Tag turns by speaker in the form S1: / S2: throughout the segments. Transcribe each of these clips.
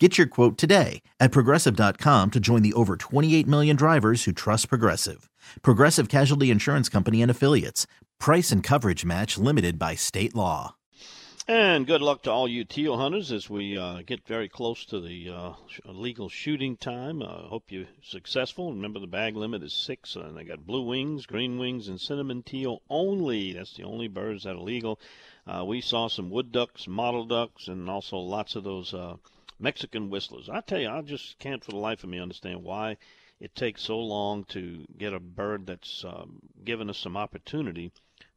S1: Get your quote today at progressive.com to join the over 28 million drivers who trust Progressive. Progressive Casualty Insurance Company and Affiliates. Price and coverage match limited by state law.
S2: And good luck to all you teal hunters as we uh, get very close to the uh, legal shooting time. I uh, hope you're successful. Remember, the bag limit is six, and they got blue wings, green wings, and cinnamon teal only. That's the only birds that are legal. Uh, we saw some wood ducks, mottled ducks, and also lots of those uh, Mexican whistlers. I tell you, I just can't for the life of me understand why it takes so long to get a bird that's um, given us some opportunity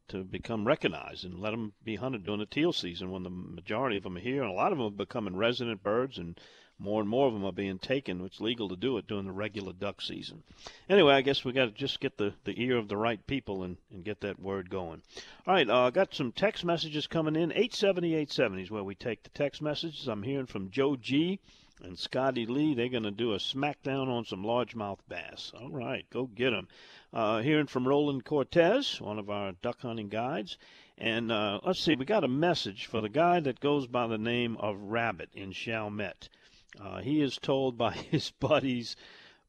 S2: to become recognized and let them be hunted during the teal season when the majority of them are here and a lot of them are becoming resident birds and more and more of them are being taken. It's legal to do it during the regular duck season. Anyway, I guess we got to just get the, the ear of the right people and, and get that word going. All right, I uh, got some text messages coming in. 870 870 is where we take the text messages. I'm hearing from Joe G and Scotty Lee. They're going to do a smackdown on some largemouth bass. All right, go get them. Uh, hearing from Roland Cortez, one of our duck hunting guides. And uh, let's see, we got a message for the guy that goes by the name of Rabbit in Chalmette. Uh, he is told by his buddies,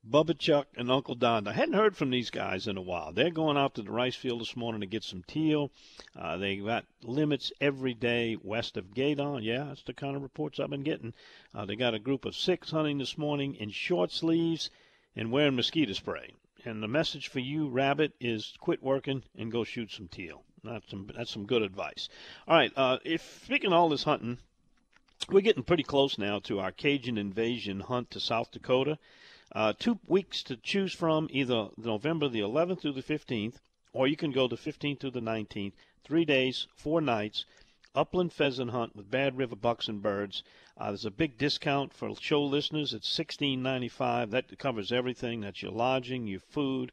S2: Bubba Chuck and Uncle Don. I hadn't heard from these guys in a while. They're going out to the rice field this morning to get some teal. Uh, they got limits every day west of Gueydan. Yeah, that's the kind of reports I've been getting. Uh, they got a group of six hunting this morning in short sleeves and wearing mosquito spray. And the message for you, Rabbit, is quit working and go shoot some teal. That's some that's some good advice. All right, uh, if speaking of all this hunting, we're getting pretty close now to our Cajun invasion hunt to South Dakota. Uh, two weeks to choose from, either November the 11th through the 15th, or you can go the 15th through the 19th. Three days, four nights, upland pheasant hunt with Bad River bucks and birds. Uh, there's a big discount for show listeners. It's $16.95. That covers everything. That's your lodging, your food.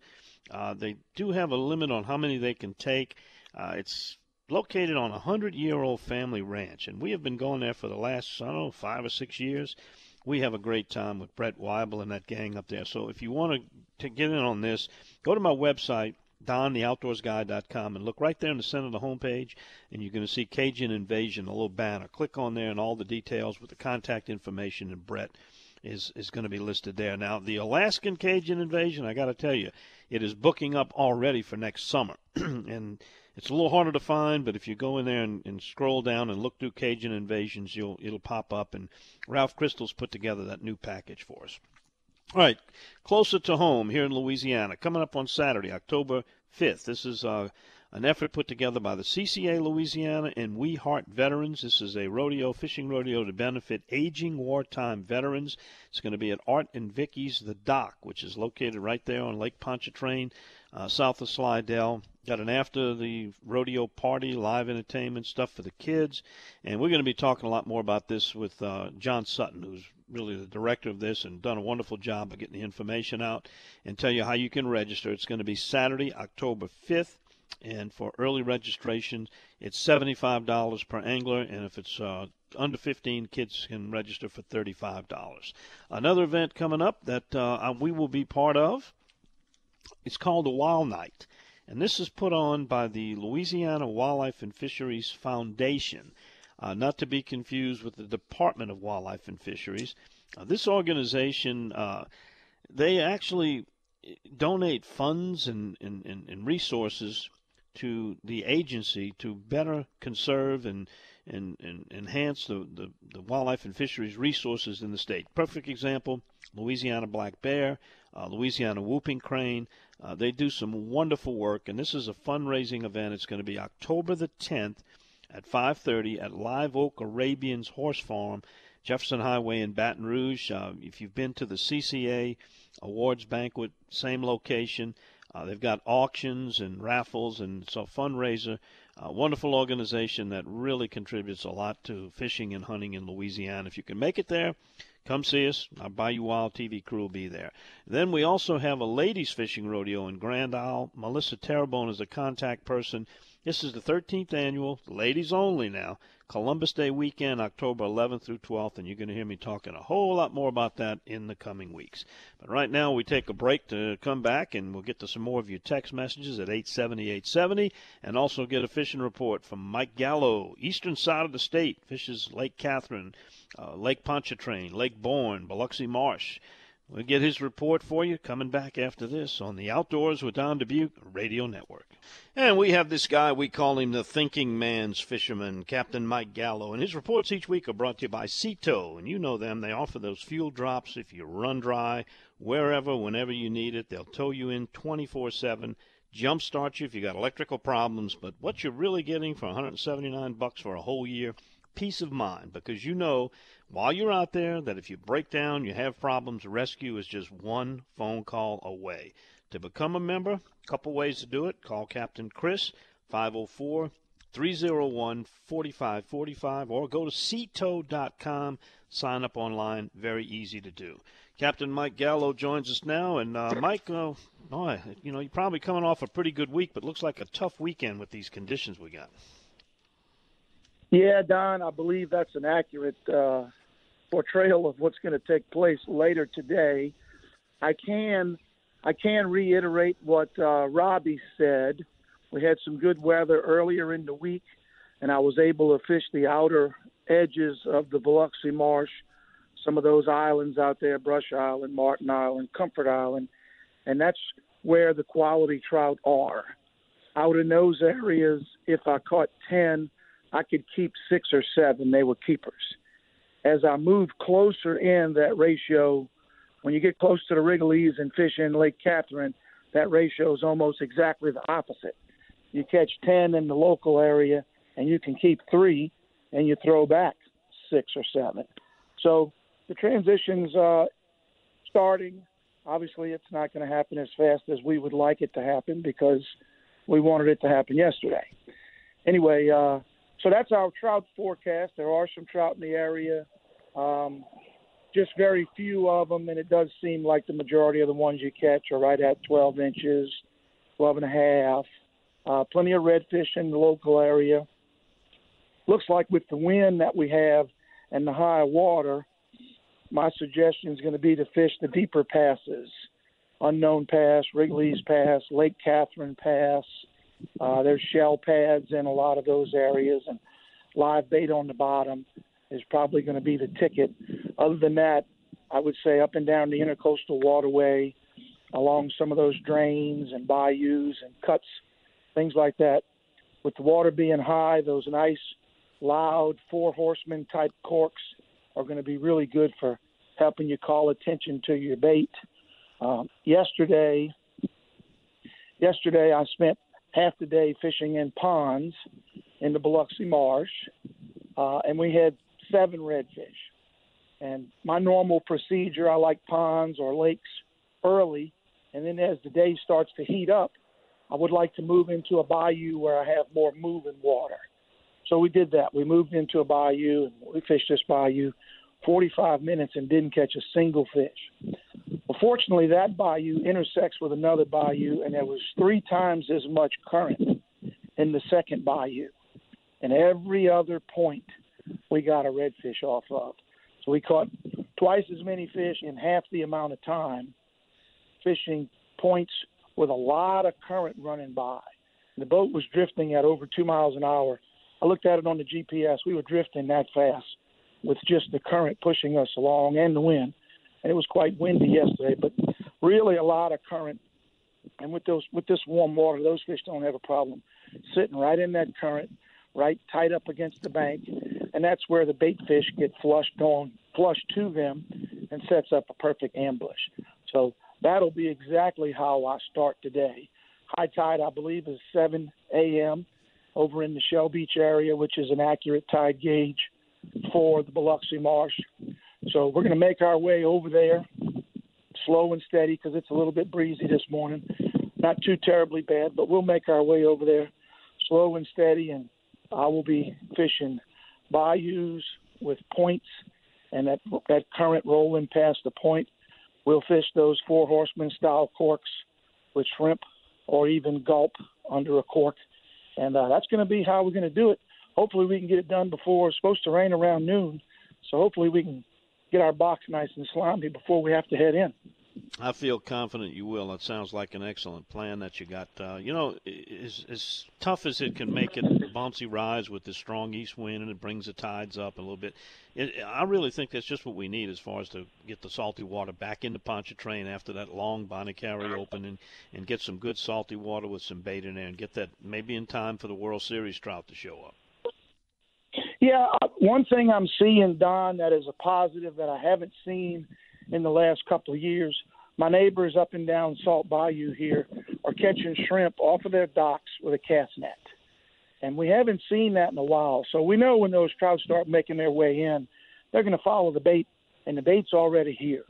S2: Uh, they do have a limit on how many they can take. Uh, it's located on a hundred-year-old family ranch, and we have been going there for the last I don't know five or six years. We have a great time with Brett Weibel and that gang up there. So if you want to, to get in on this, go to my website, dontheoutdoorsguy.com, and look right there in the center of the homepage, and you're going to see Cajun Invasion, a little banner. Click on there, and all the details with the contact information and Brett is is going to be listed there. Now, the Alaskan Cajun Invasion, I got to tell you, it is booking up already for next summer, and it's a little harder to find, but if you go in there and, and scroll down and look through Cajun Invasions, you'll it'll pop up. And Ralph Crystal's put together that new package for us. All right, closer to home here in Louisiana, coming up on Saturday, October 5th. This is uh, an effort put together by the CCA Louisiana and We Heart Veterans. This is a rodeo, fishing rodeo to benefit aging wartime veterans. It's going to be at Art and Vicky's The Dock, which is located right there on Lake Pontchartrain, uh, south of Slidell. Got an after the rodeo party, live entertainment stuff for the kids, and we're going to be talking a lot more about this with uh, John Sutton, who's really the director of this and done a wonderful job of getting the information out and tell you how you can register. It's going to be Saturday, October 5th, and for early registration, it's $75 per angler, and if it's uh, under 15, kids can register for $35. Another event coming up that uh, we will be part of. It's called the Wild Night and this is put on by the Louisiana Wildlife and Fisheries Foundation, uh, not to be confused with the Department of Wildlife and Fisheries. Uh, this organization, uh, they actually donate funds and, and, and, resources to the agency to better conserve and, and, and enhance the, the, the, wildlife and fisheries resources in the state. Perfect example Louisiana black bear, uh, Louisiana whooping crane, uh, they do some wonderful work, and this is a fundraising event. It's going to be October the 10th at 5:30 at Live Oak Arabians Horse Farm, Jefferson Highway in Baton Rouge. Uh, if you've been to the CCA awards banquet, same location. Uh, they've got auctions and raffles, and it's a fundraiser. A wonderful organization that really contributes a lot to fishing and hunting in Louisiana. If you can make it there, Come see us. Our Bayou Wild TV crew will be there. Then we also have a ladies fishing rodeo in Grand Isle. Melissa Terrebonne is a contact person. This is the 13th annual, ladies only now, Columbus Day weekend, October 11th through 12th, and you're going to hear me talking a whole lot more about that in the coming weeks. But right now, we take a break to come back, and we'll get to some more of your text messages at 870 870, and also get a fishing report from Mike Gallo, eastern side of the state, fishes Lake Catherine, uh, Lake Pontchartrain, Lake Borgne, Biloxi Marsh. We'll get his report for you coming back after this on the Outdoors with Don Dubuc Radio Network. And we have this guy, we call him the thinking man's fisherman, Captain Mike Gallo. And his reports each week are brought to you by Sea Tow. And you know them. They offer those fuel drops if you run dry, wherever, whenever you need it. They'll tow you in 24 7 jumpstart you if you got electrical problems. But what you're really getting for 179 bucks for a whole year, peace of mind, because you know while you're out there that if you break down, you have problems, rescue is just one phone call away. To become a member, a couple ways to do it. Call Captain Chris, 504 301 4545, or go to seatow.com. Sign up online. Very easy to do. Captain Mike Gallo joins us now. And uh, Mike, uh, oh, you know, you're probably coming off a pretty good week, but looks like a tough weekend with these conditions we got.
S3: Yeah, Don, I believe that's an accurate uh, portrayal of what's going to take place later today. I can I can reiterate what uh, Robbie said. We had some good weather earlier in the week, and I was able to fish the outer edges of the Biloxi Marsh, some of those islands out there, Brush Island, Martin Island, Comfort Island, and that's where the quality trout are. Out in those areas, if I caught 10, I could keep six or seven. They were keepers. As I moved closer in, that ratio, when you get close to the Rigolets and fish in Lake Catherine, that ratio is almost exactly the opposite. You catch 10 in the local area, and you can keep three, and you throw back six or seven. So the transition's uh, starting. Obviously, it's not going to happen as fast as we would like it to happen because we wanted it to happen yesterday. Anyway, uh, so that's our trout forecast. There are some trout in the area, um, just very few of them, and it does seem like the majority of the ones you catch are right at 12 inches, 12 and a half. Uh, plenty of redfish in the local area. Looks like with the wind that we have and the high water, my suggestion is going to be to fish the deeper passes. Unknown Pass, Rigolets Pass, Lake Catherine Pass, uh, there's shell pads in a lot of those areas, and live bait on the bottom is probably going to be the ticket. Other than that, I would say up and down the intercoastal waterway, along some of those drains and bayous and cuts, things like that. With the water being high, those nice, loud four horsemen type corks are going to be really good for helping you call attention to your bait. Um, yesterday, yesterday I spent half the day fishing in ponds in the Biloxi Marsh, uh, and we had seven redfish. And my normal procedure, I like ponds or lakes early, and then as the day starts to heat up, I would like to move into a bayou where I have more moving water. So we did that. We moved into a bayou and we fished this bayou 45 minutes and didn't catch a single fish. Well, fortunately, that bayou intersects with another bayou, and there was three times as much current in the second bayou. And every other point we got a redfish off of. So we caught twice as many fish in half the amount of time, fishing points with a lot of current running by. And the boat was drifting at over two miles an hour. I looked at it on the GPS. We were drifting that fast with just the current pushing us along and the wind. And it was quite windy yesterday, but really a lot of current. And with those with this warm water, those fish don't have a problem sitting right in that current, right tight up against the bank, and that's where the bait fish get flushed going flush to them and sets up a perfect ambush. So that'll be exactly how I start today. High tide, I believe, is 7 a.m. over in the Shell Beach area, which is an accurate tide gauge for the Biloxi Marsh. So we're going to make our way over there, slow and steady, because it's a little bit breezy this morning. Not too terribly bad, but we'll make our way over there, slow and steady, and I will be fishing bayous with points and that that current rolling past the point, we'll fish those four horsemen style corks with shrimp or even gulp under a cork, and uh, that's going to be how we're going to do it. Hopefully, we can get it done before it's supposed to rain around noon, so hopefully we can get our box nice and slimy before we have to head in.
S2: I feel confident you will. It sounds like an excellent plan that you got. Uh, you know, as, as tough as it can make it, bouncy rise with the strong east wind and it brings the tides up a little bit. It, I really think that's just what we need as far as to get the salty water back into Pontchartrain after that long Carry Open and, and get some good salty water with some bait in there and get that maybe in time for the World Series trout to show up.
S3: Yeah, uh, one thing I'm seeing, Don, that is a positive that I haven't seen in the last couple of years. My neighbors up and down Salt Bayou here are catching shrimp off of their docks with a cast net. And we haven't seen that in a while. So we know when those trout start making their way in, they're going to follow the bait, and the bait's already here.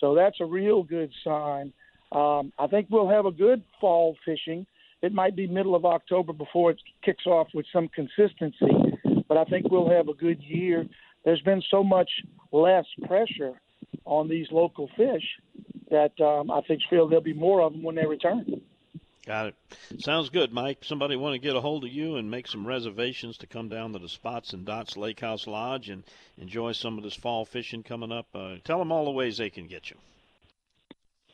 S3: So that's a real good sign. Um, I think we'll have a good fall fishing. It might be middle of October before it kicks off with some consistency but I think we'll have a good year. There's been so much less pressure on these local fish that um, I think feel there'll be more of them when they return.
S2: Got it. Sounds good, Mike. Somebody want to get a hold of you and make some reservations to come down to the Spots and Dots Lake House Lodge and enjoy some of this fall fishing coming up. Uh, tell them all the ways they can get you.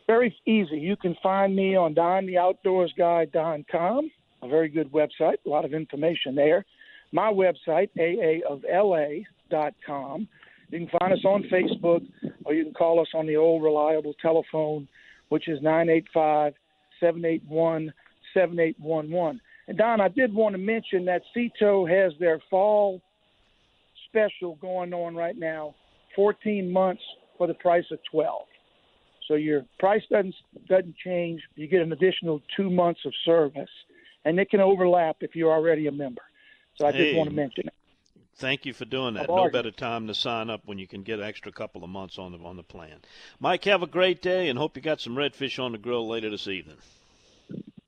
S3: Very easy. You can find me on DonTheOutdoorsGuy.com, a very good website, a lot of information there my website, aaofla.com. You can find us on Facebook, or you can call us on the old reliable telephone, which is 985 781 7811. And Don, I did want to mention that Sea Tow has their fall special going on right now 14 months for the price of 12. So your price doesn't doesn't change. You get an additional two months of service, and it can overlap if you're already a member. So I
S2: hey,
S3: just want to mention it.
S2: Thank you for doing that. No better time to sign up when you can get an extra couple of months on the on the plan. Mike, have a great day and hope you got some redfish on the grill later this evening.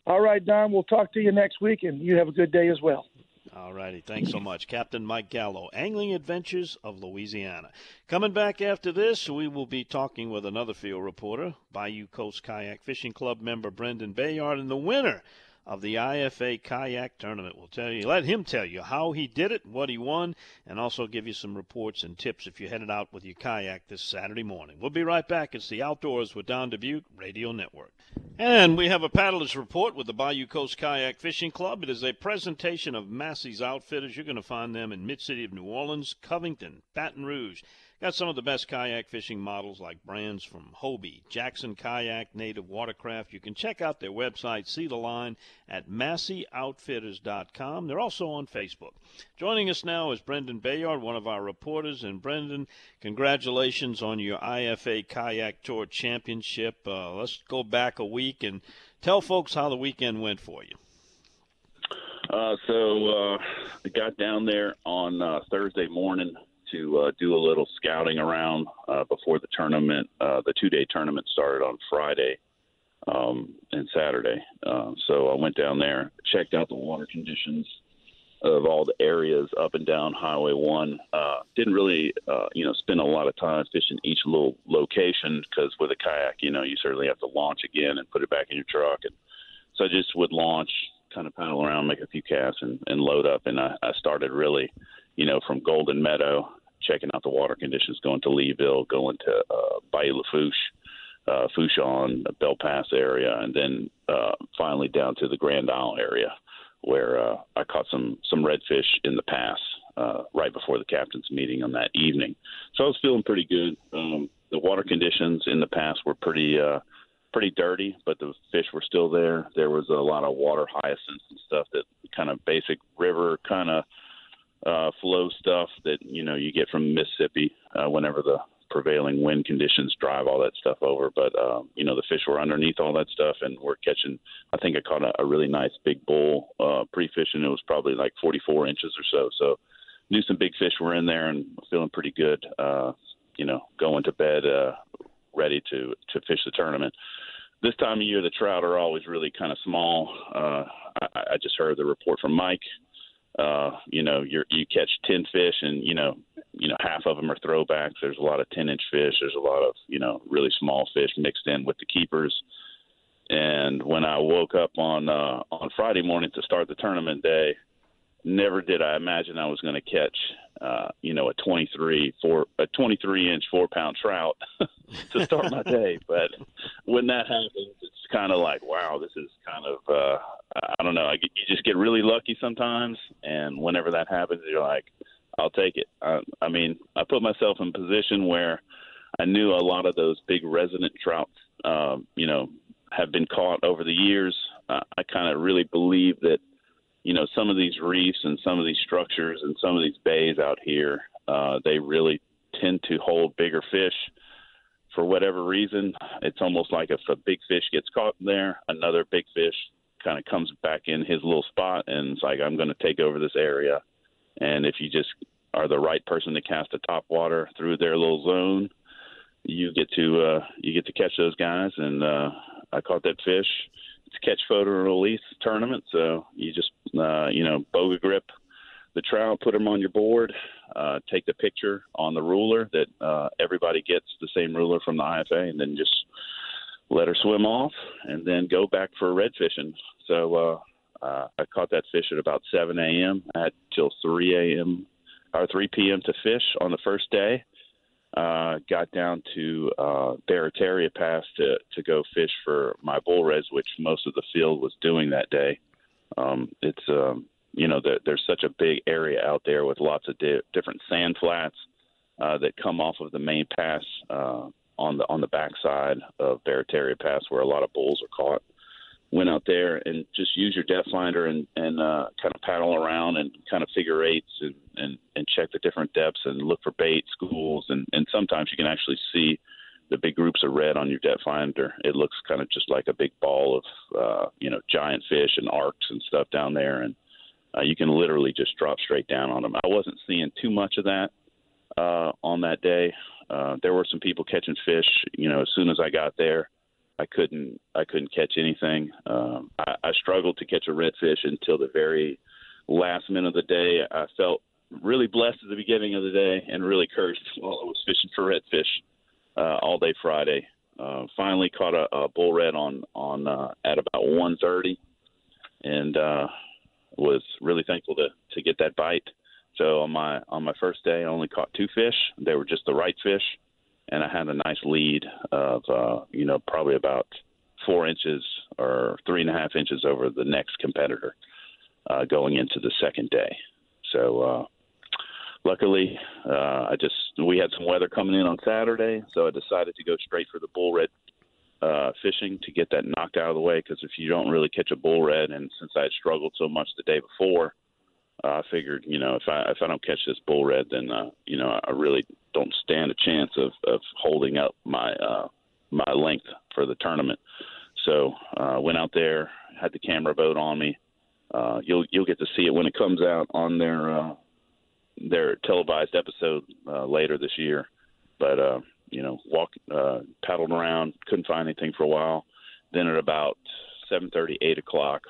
S3: All right, Don. We'll talk to you next week, and you have a good day as well.
S2: All righty. Thanks so much. Captain Mike Gallo, Angling Adventures of Louisiana. Coming back after this, we will be talking with another field reporter, Bayou Coast Kayak Fishing Club member Brendan Bayard, and the winner of the IFA kayak tournament. We'll tell you, let him tell you how he did it, what he won, and also give you some reports and tips if you're headed out with your kayak this Saturday morning. We'll be right back. It's the Outdoors with Don Dubuc Radio Network. And we have a paddler's report with the Bayou Coast Kayak Fishing Club. It is a presentation of Massey's Outfitters. You're going to find them in Mid-City of New Orleans, Covington, Baton Rouge, Got some of the best kayak fishing models like brands from Hobie, Jackson Kayak, Native Watercraft. You can check out their website, see the line at MasseyOutfitters.com. They're also on Facebook. Joining us now is Brendan Bayard, one of our reporters. And Brendan, congratulations on your IFA Kayak Tour Championship. Uh, let's go back a week and tell folks how the weekend went for you.
S4: Uh, so uh, I got down there on uh, Thursday morning to uh, do a little scouting around uh, before the tournament. Uh, the two day tournament started on Friday um, and Saturday. Uh, so I went down there, checked out the water conditions of all the areas up and down Highway 1. Uh, didn't really, uh, you know, spend a lot of time fishing each little location because with a kayak, you know, you certainly have to launch again and put it back in your truck. And so I just would launch, kind of paddle around, make a few casts, and, and load up. And I, I started really, you know, from Golden Meadow checking out the water conditions, going to Leeville, going to uh, Bayou Lafourche, uh, Fourchon, Belle Passe area, and then uh, finally down to the Grand Isle area, where uh, I caught some some redfish in the pass uh, right before the captain's meeting on that evening. So I was feeling pretty good. Um, the water conditions in the pass were pretty. Uh, pretty dirty, but the fish were still there. There was a lot of water hyacinths and stuff that kind of basic river kind of uh, flow stuff that you know you get from Mississippi uh, whenever the prevailing wind conditions drive all that stuff over. But uh, you know the fish were underneath all that stuff, and we're catching. I think I caught a, a really nice big bull uh, pre-fishing. It was probably like 44 inches or so. So knew some big fish were in there, and feeling pretty good. Uh, you know, going to bed uh, ready to to fish the tournament. This time of year, the trout are always really kind of small. Uh, I, I just heard the report from Mike uh, you know, you you catch ten fish, and you know, you know, half of them are throwbacks. There's a lot of ten inch fish. There's a lot of you know really small fish mixed in with the keepers. And when I woke up on uh, on Friday morning to start the tournament day, never did I imagine I was going to catch, uh, you know, a 23 four a 23 inch four pound trout to start my day. But when that happens, it's kind of like, wow, this is kind of, uh, I don't know, I get, you just get really lucky sometimes, and whenever that happens, you're like, I'll take it. I, I mean, I put myself in position where I knew a lot of those big resident trout, um, you know, have been caught over the years. Uh, I kind of really believe that you know, some of these reefs and some of these structures and some of these bays out here, uh, they really tend to hold bigger fish for whatever reason. It's almost like if a big fish gets caught in there, another big fish kind of comes back in his little spot and it's like, I'm going to take over this area. And if you just are the right person to cast a top water through their little zone, you get to uh, you get to catch those guys. And uh, I caught that fish catch photo and release tournament. So you just uh, you know boga grip the trout, put them on your board, uh, take the picture on the ruler that uh, everybody gets the same ruler from the IFA, and then just let her swim off, and then go back for red fishing. So uh, uh, I caught that fish at about 7 a.m. I had till 3 a.m. or 3 p.m. to fish on the first day uh, got down to uh, Barataria Pass to, to go fish for my bull reds, which most of the field was doing that day. Um, it's, um, you know, the, there's such a big area out there with lots of di- different sand flats uh, that come off of the main pass uh, on the on the backside of Barataria Pass, where a lot of bulls are caught went out there and just use your depth finder and and uh, kind of paddle around and kind of figure eights and, and and check the different depths and look for bait schools and and sometimes you can actually see the big groups of red on your depth finder. It looks kind of just like a big ball of uh, you know giant fish and arcs and stuff down there, and uh, you can literally just drop straight down on them. I wasn't seeing too much of that uh, on that day. Uh, there were some people catching fish, you know, as soon as I got there I couldn't I couldn't catch anything. Um, I, I struggled to catch a redfish until the very last minute of the day. I felt really blessed at the beginning of the day and really cursed while I was fishing for redfish uh, all day Friday. Uh, finally caught a, a bull red on on uh, at about 1:30, and uh, was really thankful to to get that bite. So on my on my first day, I only caught two fish. They were just the right fish and I had a nice lead of uh, you know probably about four inches or three and a half inches over the next competitor uh, going into the second day. So uh, luckily, uh, I just we had some weather coming in on Saturday, so I decided to go straight for the bull red uh, fishing to get that knocked out of the way. Because if you don't really catch a bull red, and since I had struggled so much the day before, uh, I figured, you know, if I if I don't catch this bull red, then uh, you know I really don't stand a chance of of holding up my uh, my length for the tournament. So uh, went out there, had the camera boat on me. Uh, you'll you'll get to see it when it comes out on their uh, their televised episode uh, later this year. But uh, you know, walk uh, paddled around, couldn't find anything for a while. Then at about seven thirty, eight o'clock,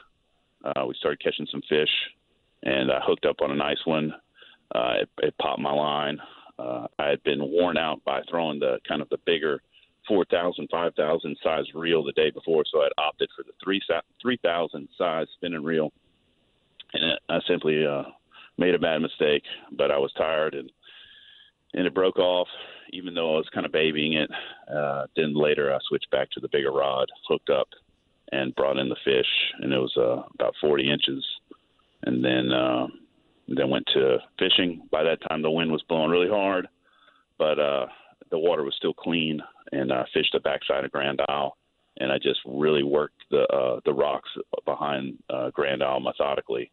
S4: uh, we started catching some fish and I hooked up on a nice one. Uh, it, it popped my line. Uh, I had been worn out by throwing the kind of the bigger 4,000, 5,000 size reel the day before, so I had opted for the 3, 3,000 size spinning reel. And I simply uh, made a bad mistake, but I was tired and and it broke off, even though I was kind of babying it. Uh, then later I switched back to the bigger rod, hooked up, and brought in the fish, and it was uh, about 40 inches and then uh, then went to fishing. By that time, the wind was blowing really hard, but uh, the water was still clean, and I fished the backside of Grand Isle, and I just really worked the uh, the rocks behind uh, Grand Isle methodically.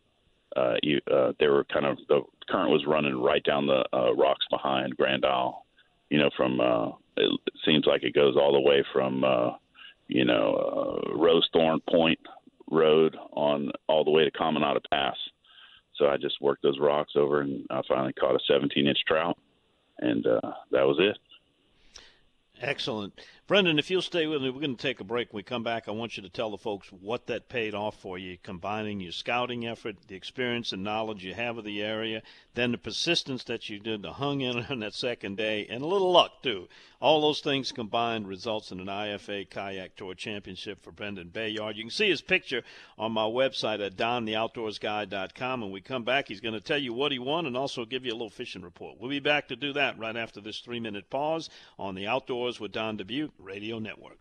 S4: Uh, you, uh, they were kind of the current was running right down the uh, rocks behind Grand Isle. You know, from uh, it, seems like it goes all the way from uh, you know uh, Rosethorn Point road on all the way to Caminada Pass. So I just worked those rocks over, and I finally caught a 17 inch trout, and uh, that was it.
S2: Excellent. Brendan, if you'll stay with me, we're going to take a break. When we come back, I want you to tell the folks what that paid off for you, combining your scouting effort, the experience and knowledge you have of the area, then the persistence that you did, the hung in on that second day, and a little luck, too. All those things combined results in an IFA Kayak Tour Championship for Brendan Bayard. You can see his picture on my website at dontheoutdoorsguy.com. When we come back, he's going to tell you what he won and also give you a little fishing report. We'll be back to do that right after this three minute pause on the Outdoors with Don Dubuc Radio Network.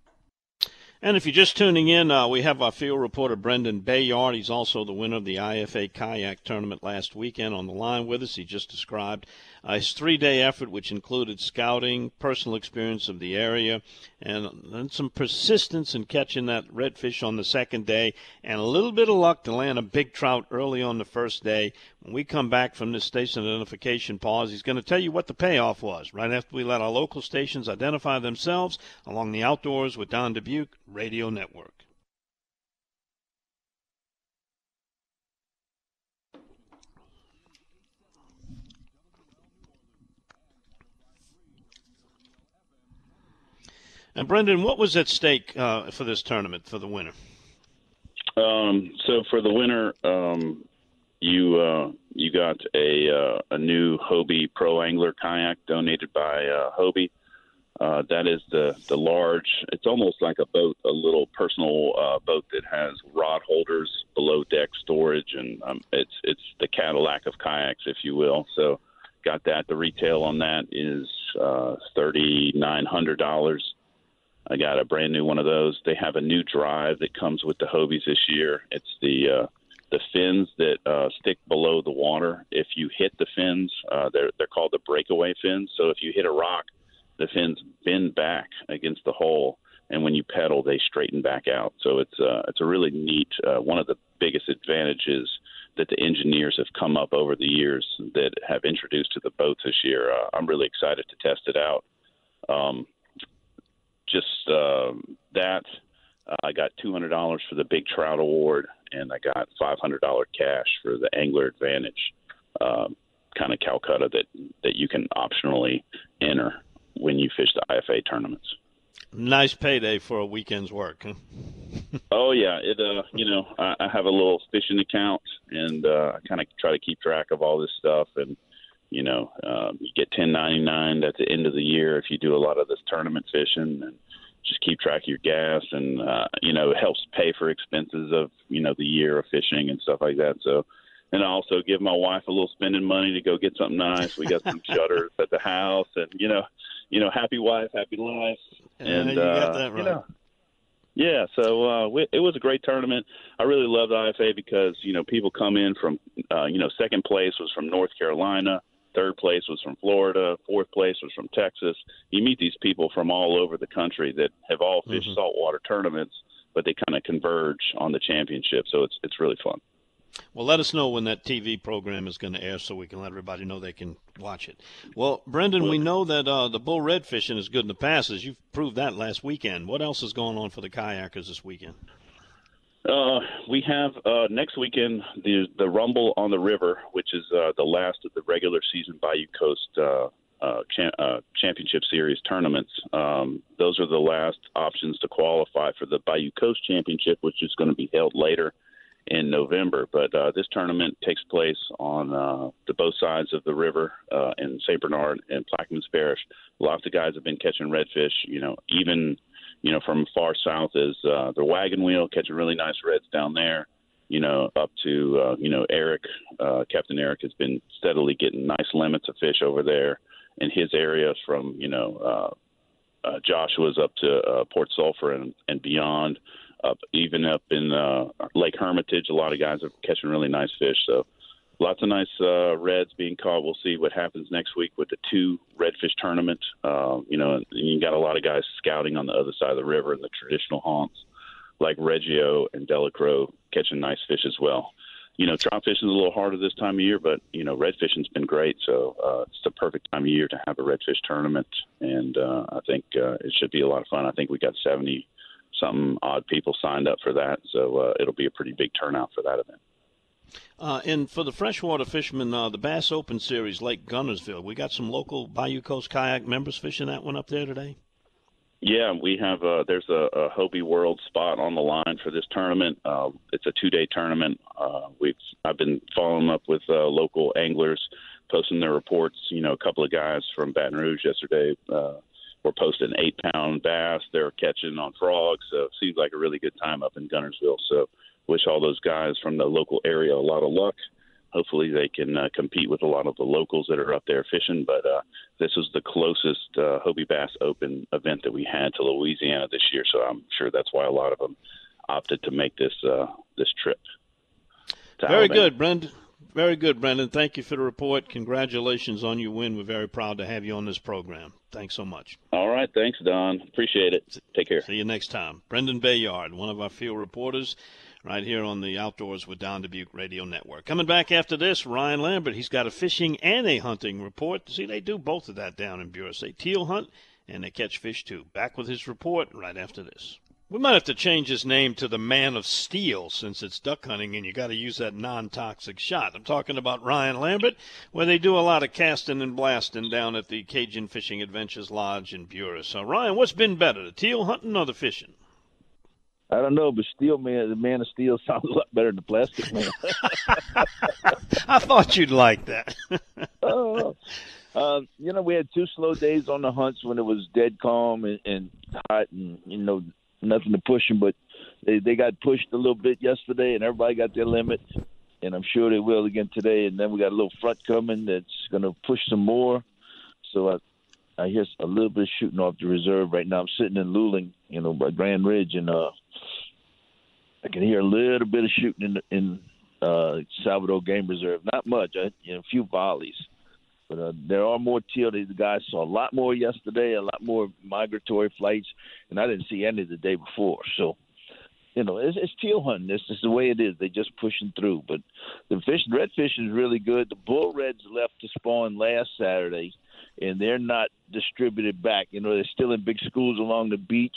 S2: And if you're just tuning in, uh, we have our field reporter Brendan Bayard. He's also the winner of the IFA Kayak Tournament last weekend on the line with us. He just described uh, his three day effort, which included scouting, personal experience of the area, and, and some persistence in catching that redfish on the second day, and a little bit of luck to land a big trout early on the first day. When we come back from this station identification pause, he's going to tell you what the payoff was right after we let our local stations identify themselves along the Outdoors with Don Dubuc Radio Network. And Brendan, what was at stake uh, for this tournament for the winner?
S4: Um, so for the winner, um, you uh, you got a uh, a new Hobie Pro Angler kayak donated by uh, Hobie. Uh, that is the the large. It's almost like a boat, a little personal uh, boat that has rod holders, below deck storage, and um, it's it's the Cadillac of kayaks, if you will. So, got that. The retail on that is thirty nine hundred dollars. I got a brand new one of those. They have a new drive that comes with the Hobies this year. It's the uh, the fins that uh, stick below the water. If you hit the fins, uh, they're they're called the breakaway fins. So if you hit a rock, the fins bend back against the hole, and when you pedal, they straighten back out. So it's uh, it's a really neat. Uh, one of the biggest advantages that the engineers have come up over the years that have introduced to the boats this year. Uh, I'm really excited to test it out. Um, just uh, that. Uh, I got two hundred dollars for the Big Trout Award, and I got five hundred dollar cash for the Angler Advantage uh, kind of Calcutta that that you can optionally enter when you fish the IFA tournaments.
S2: Nice payday for a weekend's work. Huh?
S4: oh yeah, it. Uh, you know, I, I have a little fishing account, and uh, I kind of try to keep track of all this stuff, and you know, um, you get ten ninety nine at the end of the year if you do a lot of this tournament fishing, and just keep track of your gas, and uh, you know, it helps pay for expenses of you know the year of fishing and stuff like that. So, and I also give my wife a little spending money to go get something nice. We got some shutters at the house, and you know, you know, happy wife, happy life,
S2: and you got that right.
S4: you know. Yeah, so uh, we, it was a great tournament. I really love the IFA because you know people come in from uh, you know second place was from North Carolina, Third place was from Florida. Fourth place was from Texas. You meet these people from all over the country that have all fished mm-hmm. saltwater tournaments, but they kind of converge on the championship. So it's it's really fun.
S2: Well, let us know when that TV program is going to air so we can let everybody know they can watch it. Well, Brendan, we know that uh, the bull red fishing is good in the passes. You've proved that last weekend. What else is going on for the kayakers this weekend?
S4: Uh, we have uh, next weekend the the Rumble on the River, which is uh, the last of the regular season Bayou Coast uh, uh, cha- uh, Championship Series tournaments. Um, those are the last options to qualify for the Bayou Coast Championship, which is going to be held later in November. But this tournament takes place on the both sides of the river in St. Bernard and Plaquemines Parish. Lots of guys have been catching redfish. You know, even you know, from far south is uh, the wagon wheel, catching really nice reds down there. You know, up to uh, you know Eric, uh, Captain Eric has been steadily getting nice limits of fish over there in his areas from you know uh, uh, Joshua's up to uh, Port Sulphur and, and beyond, up even up in uh, Lake Hermitage. A lot of guys are catching really nice fish. So lots of nice uh, reds being caught. We'll see what happens next week with the two redfish tournament. Uh, you know, you got a lot of guys scouting on the other side of the river in the traditional haunts, like Reggio and Delacroix, catching nice fish as well. You know, trout fishing is a little harder this time of year, but you know, red fishing's been great. So uh, it's the perfect time of year to have a redfish tournament, and uh, I think uh, it should be a lot of fun. I think we got seventy something odd people signed up for that, so uh, it'll be a pretty big turnout for that event.
S2: Uh, and for the freshwater fishermen, uh, the Bass Open Series, Lake Guntersville, we got some local Bayou Coast kayak members fishing that one up there today.
S4: Yeah, we have. Uh, there's a, a Hobie World spot on the line for this tournament. Uh, it's a two-day tournament. Uh, we've I've been following up with uh, local anglers, posting their reports. You know, a couple of guys from Baton Rouge yesterday uh, were posting eight-pound bass. They're catching on frogs. So it seems like a really good time up in Guntersville. So wish all those guys from the local area a lot of luck hopefully they can uh, compete with a lot of the locals that are up there fishing. But uh, this is the closest uh, Hobie Bass Open event that we had to Louisiana this year, so I'm sure that's why a lot of them opted to make this uh, this trip.
S2: Very Alabama. good, Brendan. Very good, Brendan. Thank you for the report. Congratulations on your win. We're very proud to have you on this program. Thanks so much.
S4: All right. Thanks, Don. Appreciate it. Take care.
S2: See you next time. Brendan Bayard, one of our field reporters right here on the Outdoors with Don Dubuc Radio Network. Coming back after this, Ryan Lambert. He's got a fishing and a hunting report. See, they do both of that down in Buras. They teal hunt and they catch fish too. Back with his report right after this. We might have to change his name to the Man of Steel since it's duck hunting and you got to use that non toxic shot. I'm talking about Ryan Lambert, where they do a lot of casting and blasting down at the Cajun Fishing Adventures Lodge in Buras. So, Ryan, what's been better, the teal hunting or the fishing?
S5: I don't know, but Steel Man, the Man of Steel sounds a lot better than the Plastic Man.
S2: I thought you'd like that.
S5: oh, um, you know, we had two slow days on the hunts when it was dead calm and, and hot, and you know, nothing to push them. But they they got pushed a little bit yesterday, and everybody got their limit, and I'm sure they will again today. And then we got a little front coming that's going to push some more. So I I hear a little bit of shooting off the reserve right now. I'm sitting in Luling, you know, by Grand Ridge, and uh, I can hear a little bit of shooting in, in uh, Salvador Game Reserve. Not much, I, you know, a few volleys. But uh, there are more teal. The guys saw a lot more yesterday, a lot more migratory flights, and I didn't see any the day before. So, you know, it's, it's teal hunting. This is the way it is. They're just pushing through. But the fish, redfish is really good. The bull reds left to spawn last Saturday, and they're not distributed back. You know, they're still in big schools along the beach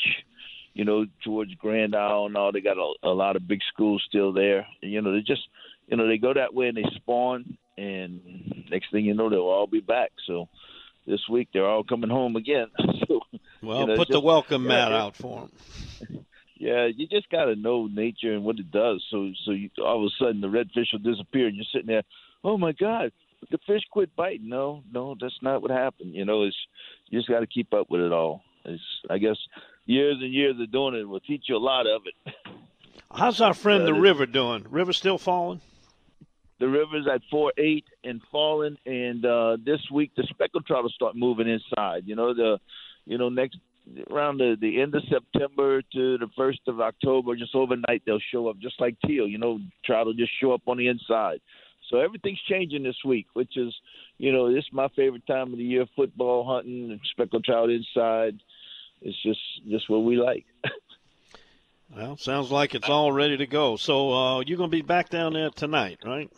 S5: you know, towards Grand Isle and all. They got a, a lot of big schools still there. And, you know, they just, you know, they go that way and they spawn, and next thing you know, they'll all be back. So this week they're all coming home again. so,
S2: well, you know, put just, the welcome mat out for them.
S5: Yeah, you just got to know nature and what it does. So, so you, all of a sudden the redfish will disappear, and you're sitting there, oh my God, the fish quit biting. No, no, that's not what happened. You know, it's you just got to keep up with it all. It's, I guess years and years of doing it will teach you a lot of it.
S2: How's our friend the river doing? River still falling?
S5: The river's at four eight and falling, and uh, this week the speckled trout will start moving inside. You know the, you know next around the, the end of September to the first of October, just overnight they'll show up just like teal. You know, trout will just show up on the inside. So everything's changing this week, which is, you know, this is my favorite time of the year: football hunting, speckled trout inside it's just just what we like.
S2: well, sounds like it's all ready to go. So uh, you're going to be back down there tonight, right?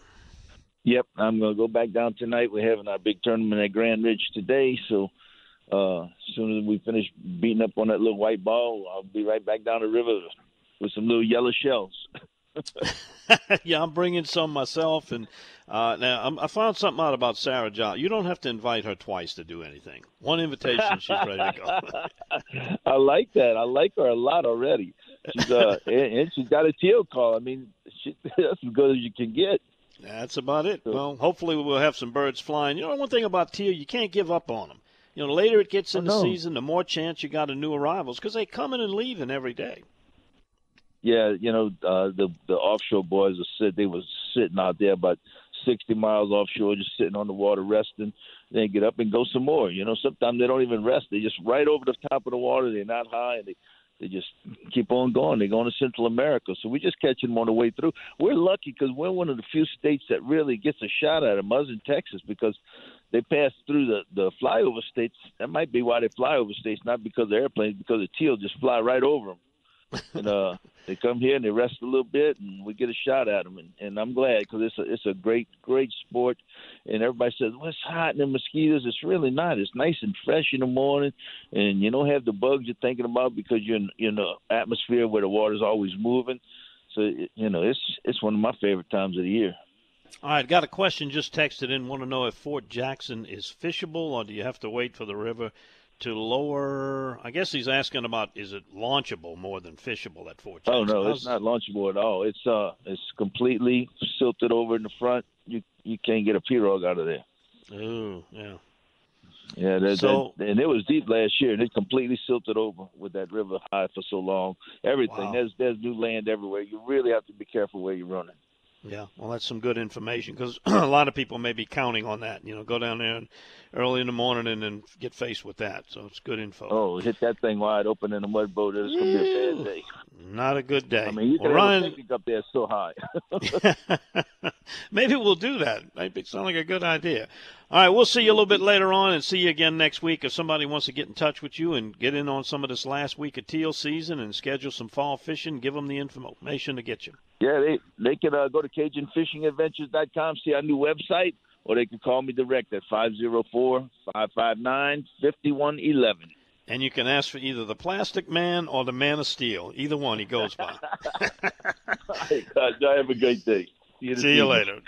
S5: Yep, I'm going to go back down tonight. We're having our big tournament at Grand Ridge today, so uh, as soon as we finish beating up on that little white ball, I'll be right back down the river with some little yellow shells.
S2: yeah, I'm bringing some myself. And uh, now I'm, i found something out about Sarah John. You don't have to invite her twice to do anything. One invitation, she's ready to go.
S5: I like that. I like her a lot already. She's uh, and, and she's got a teal call. I mean, she, that's as good as you can get.
S2: That's about it. Well, hopefully we'll have some birds flying. You know, one thing about teal, you can't give up on them. You know, later it gets in the season, the more chance you got of new arrivals because they coming and leaving every day
S5: yeah, you know, uh, the the offshore boys are sit. They was sitting out there about sixty miles offshore, just sitting on the water resting. Then get up and go some more. You know, sometimes they don't even rest. They just right over the top of the water. They're not high, and they they just keep on going. They're going to Central America, so we're just catching them on the way through. We're lucky because we're one of the few states that really gets a shot at them. Us in Texas because they pass through the the flyover states. That might be why they fly over states, not because of airplanes, because the teal just fly right over them and uh, they come here and they rest a little bit, and we get a shot at them. And, and I'm glad because it's a it's a great great sport. And everybody says, "Well, it's hot and the mosquitoes." It's really not. It's nice and fresh in the morning, and you don't have the bugs you're thinking about because you're in, in the atmosphere where the water's always moving. So you know, it's it's one of my favorite times of the year.
S2: All right, got a question just texted in. Want to know if Fort Jackson is fishable, or do you have to wait for the river to lower. I guess he's asking about is it launchable more than fishable at Fort
S5: Oh no,
S2: How's-
S5: it's not launchable at all. It's uh, it's completely silted over in the front. You you can't get a pirogue out of there.
S2: Ooh, yeah.
S5: Yeah, that,
S2: So-
S5: that, and it was deep last year, and it completely silted over with that river high for so long. Everything
S2: Wow.
S5: there's there's new land everywhere. You really have to be careful where you're running.
S2: Yeah, well, that's some good information because a lot of people may be counting on that. You know, go down there early in the morning and then get faced with that. So it's good info.
S5: Oh, hit that thing wide open in a mud boat. It's gonna be a bad day.
S2: Not a good day.
S5: I mean, you
S2: well,
S5: can a
S2: Ryan,
S5: up there so high.
S2: maybe we'll do that. Maybe it sounds like a good idea. All right, we'll see you a little bit later on and see you again next week. If somebody wants to get in touch with you and get in on some of this last week of teal season and schedule some fall fishing, give them the information to get you.
S5: yeah, they they can uh, go to CajunFishingAdventures.com, see our new website, or they can call me direct at 504-559-5111.
S2: And you can ask for either the Plastic Man or the Man of Steel. Either one he goes by.
S5: Y'all have a great day. See you,
S2: See you later.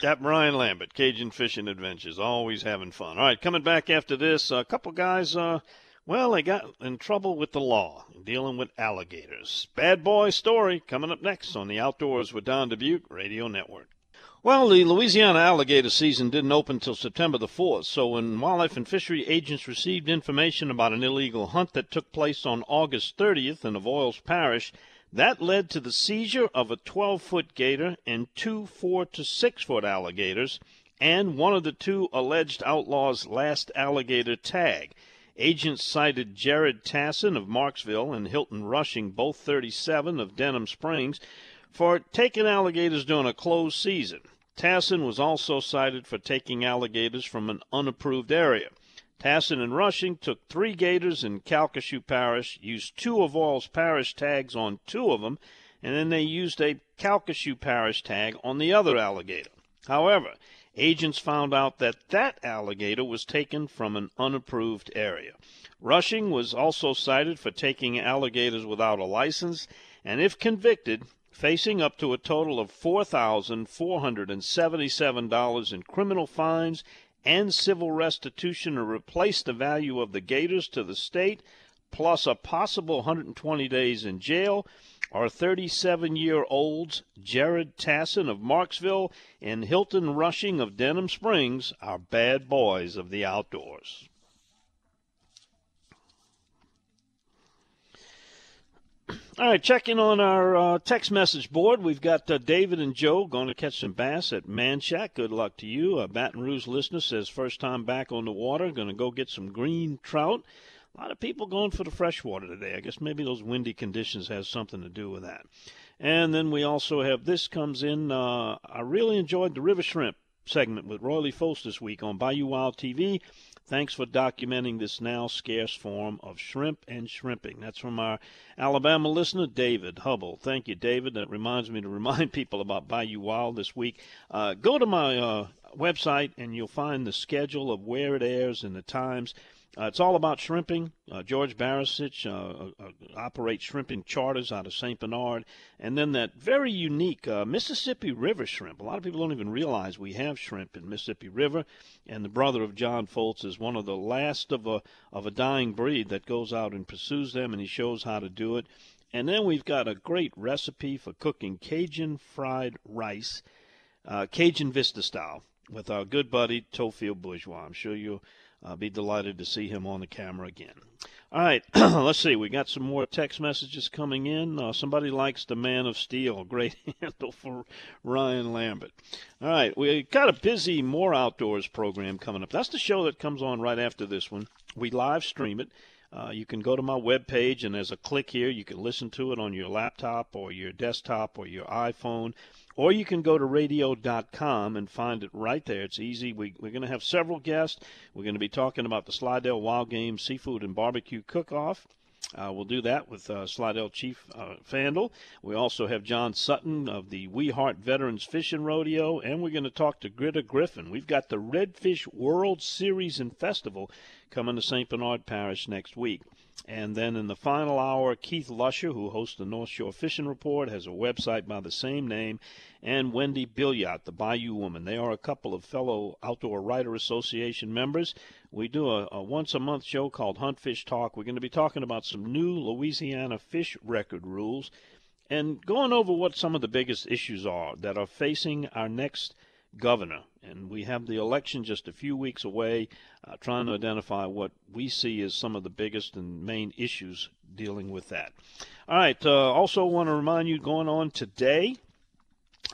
S2: Captain Ryan Lambert, Cajun Fishing Adventures, always having fun. All right, coming back after this, a couple guys, uh, well, they got in trouble with the law, dealing with alligators. Bad boy story coming up next on the Outdoors with Don Dubuc Radio Network. Well, the Louisiana alligator season didn't open until September the 4th, so when wildlife and fishery agents received information about an illegal hunt that took place on August 30th in Avoyelles Parish, that led to the seizure of a 12 foot gator and two 4 to 6 foot alligators, and one of the two alleged outlaws' last alligator tag. Agents cited Jared Tassin of Marksville and Hilton Rushing, both 37 of Denham Springs, for taking alligators during a closed season. Tassin was also cited for taking alligators from an unapproved area. Tassin and Rushing took three gators in Calcasieu Parish, used two of Oils Parish tags on two of them, and then they used a Calcasieu Parish tag on the other alligator. However, agents found out that that alligator was taken from an unapproved area. Rushing was also cited for taking alligators without a license, and if convicted, facing up to a total of $4,477 in criminal fines and civil restitution to replace the value of the gators to the state, plus a possible 120 days in jail, are 37 year olds Jared Tassin of Marksville and Hilton Rushing of Denham Springs are bad boys of the outdoors. All right, checking on our uh, text message board. We've got uh, David and Joe going to catch some bass at Manchac. Good luck to you. A Baton Rouge listener says first time back on the water. Going to go get some green trout. A lot of people going for the freshwater today. I guess maybe those windy conditions has something to do with that. And then we also have this comes in. Uh, I really enjoyed the river shrimp segment with Royally Fost this week on Bayou Wild TV. Thanks for documenting this now scarce form of shrimp and shrimping. That's from our Alabama listener, David Hubble. Thank you, David. That reminds me to remind people about Bayou Wild this week. Uh, go to my uh, website and you'll find the schedule of where it airs and the times. Uh, it's all about shrimping. Uh, George Barasich uh, uh, operates shrimping charters out of St. Bernard. And then that very unique uh, Mississippi River shrimp. A lot of people don't even realize we have shrimp in Mississippi River. And the brother of John Foltz is one of the last of a, of a dying breed that goes out and pursues them, and he shows how to do it. And then we've got a great recipe for cooking Cajun fried rice, uh, Cajun Vista style, with our good buddy Theophile Bourgeois. I'm sure you'll uh, be delighted to see him on the camera again. All right, let's see. We got some more text messages coming in. Uh, somebody likes the Man of Steel. Great handle for Ryan Lambert. All right, we got a busy More Outdoors program coming up. That's the show that comes on right after this one. We live stream it. Uh, you can go to my webpage, and there's a click here. You can listen to it on your laptop or your desktop or your iPhone. Or you can go to radio.com and find it right there. It's easy. We, we're going to have several guests. We're going to be talking about the Slidell Wild Game Seafood and Barbecue Cook Off. Uh, we'll do that with uh, Slidell Chief uh, Fandal. We also have John Sutton of the We Heart Veterans Fishing Rodeo, and we're going to talk to Greta Griffin. We've got the Redfish World Series and Festival coming to St. Bernard Parish next week. And then in the final hour, Keith Lusher, who hosts the North Shore Fishing Report, has a website by the same name, and Wendy Billiot, the Bayou Woman. They are a couple of fellow Outdoor Writer Association members. We do a, a once a month show called Hunt Fish Talk. We're going to be talking about some new Louisiana fish record rules and going over what some of the biggest issues are that are facing our next governor. And we have the election just a few weeks away, uh, trying to identify what we see as some of the biggest and main issues dealing with that. All right, uh, also want to remind you going on today,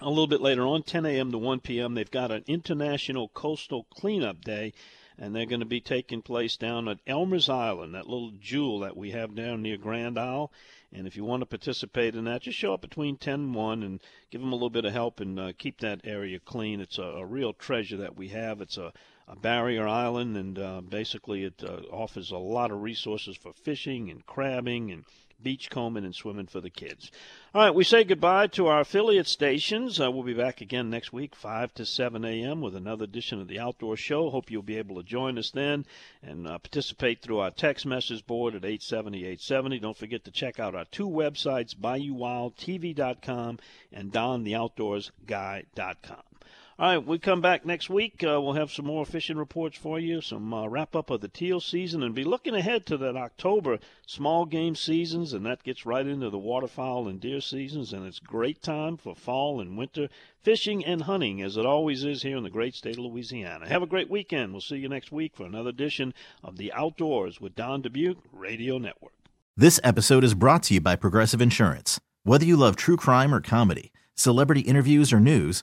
S2: a little bit later on, 10 a.m. to 1 p.m., they've got an International Coastal Cleanup Day and they're going to be taking place down at Elmer's Island, that little jewel that we have down near Grand Isle. And if you want to participate in that, just show up between 10 and 1 and give them a little bit of help and uh, keep that area clean. It's a, a, real treasure that we have. It's a, a barrier island, and uh, basically it uh, offers a lot of resources for fishing and crabbing and beach combing and swimming for the kids. All right, we say goodbye to our affiliate stations. Uh, we'll be back again next week, 5 to 7 a.m., with another edition of the Outdoor Show. Hope you'll be able to join us then and uh, participate through our text message board at 870 870. Don't forget to check out our two websites, BayouWildTV.com and DonTheOutdoorsGuy.com. All right, we come back next week. Uh, we'll have some more fishing reports for you, some uh, wrap up of the teal season, and be looking ahead to that October small game seasons, and that gets right into the waterfowl and deer seasons, and it's great time for fall and winter fishing and hunting, as it always is here in the great state of Louisiana. Have a great weekend. We'll see you next week for another edition of the Outdoors with Don Dubuc Radio Network.
S1: This episode is brought to you by Progressive Insurance. Whether you love true crime or comedy, celebrity interviews or news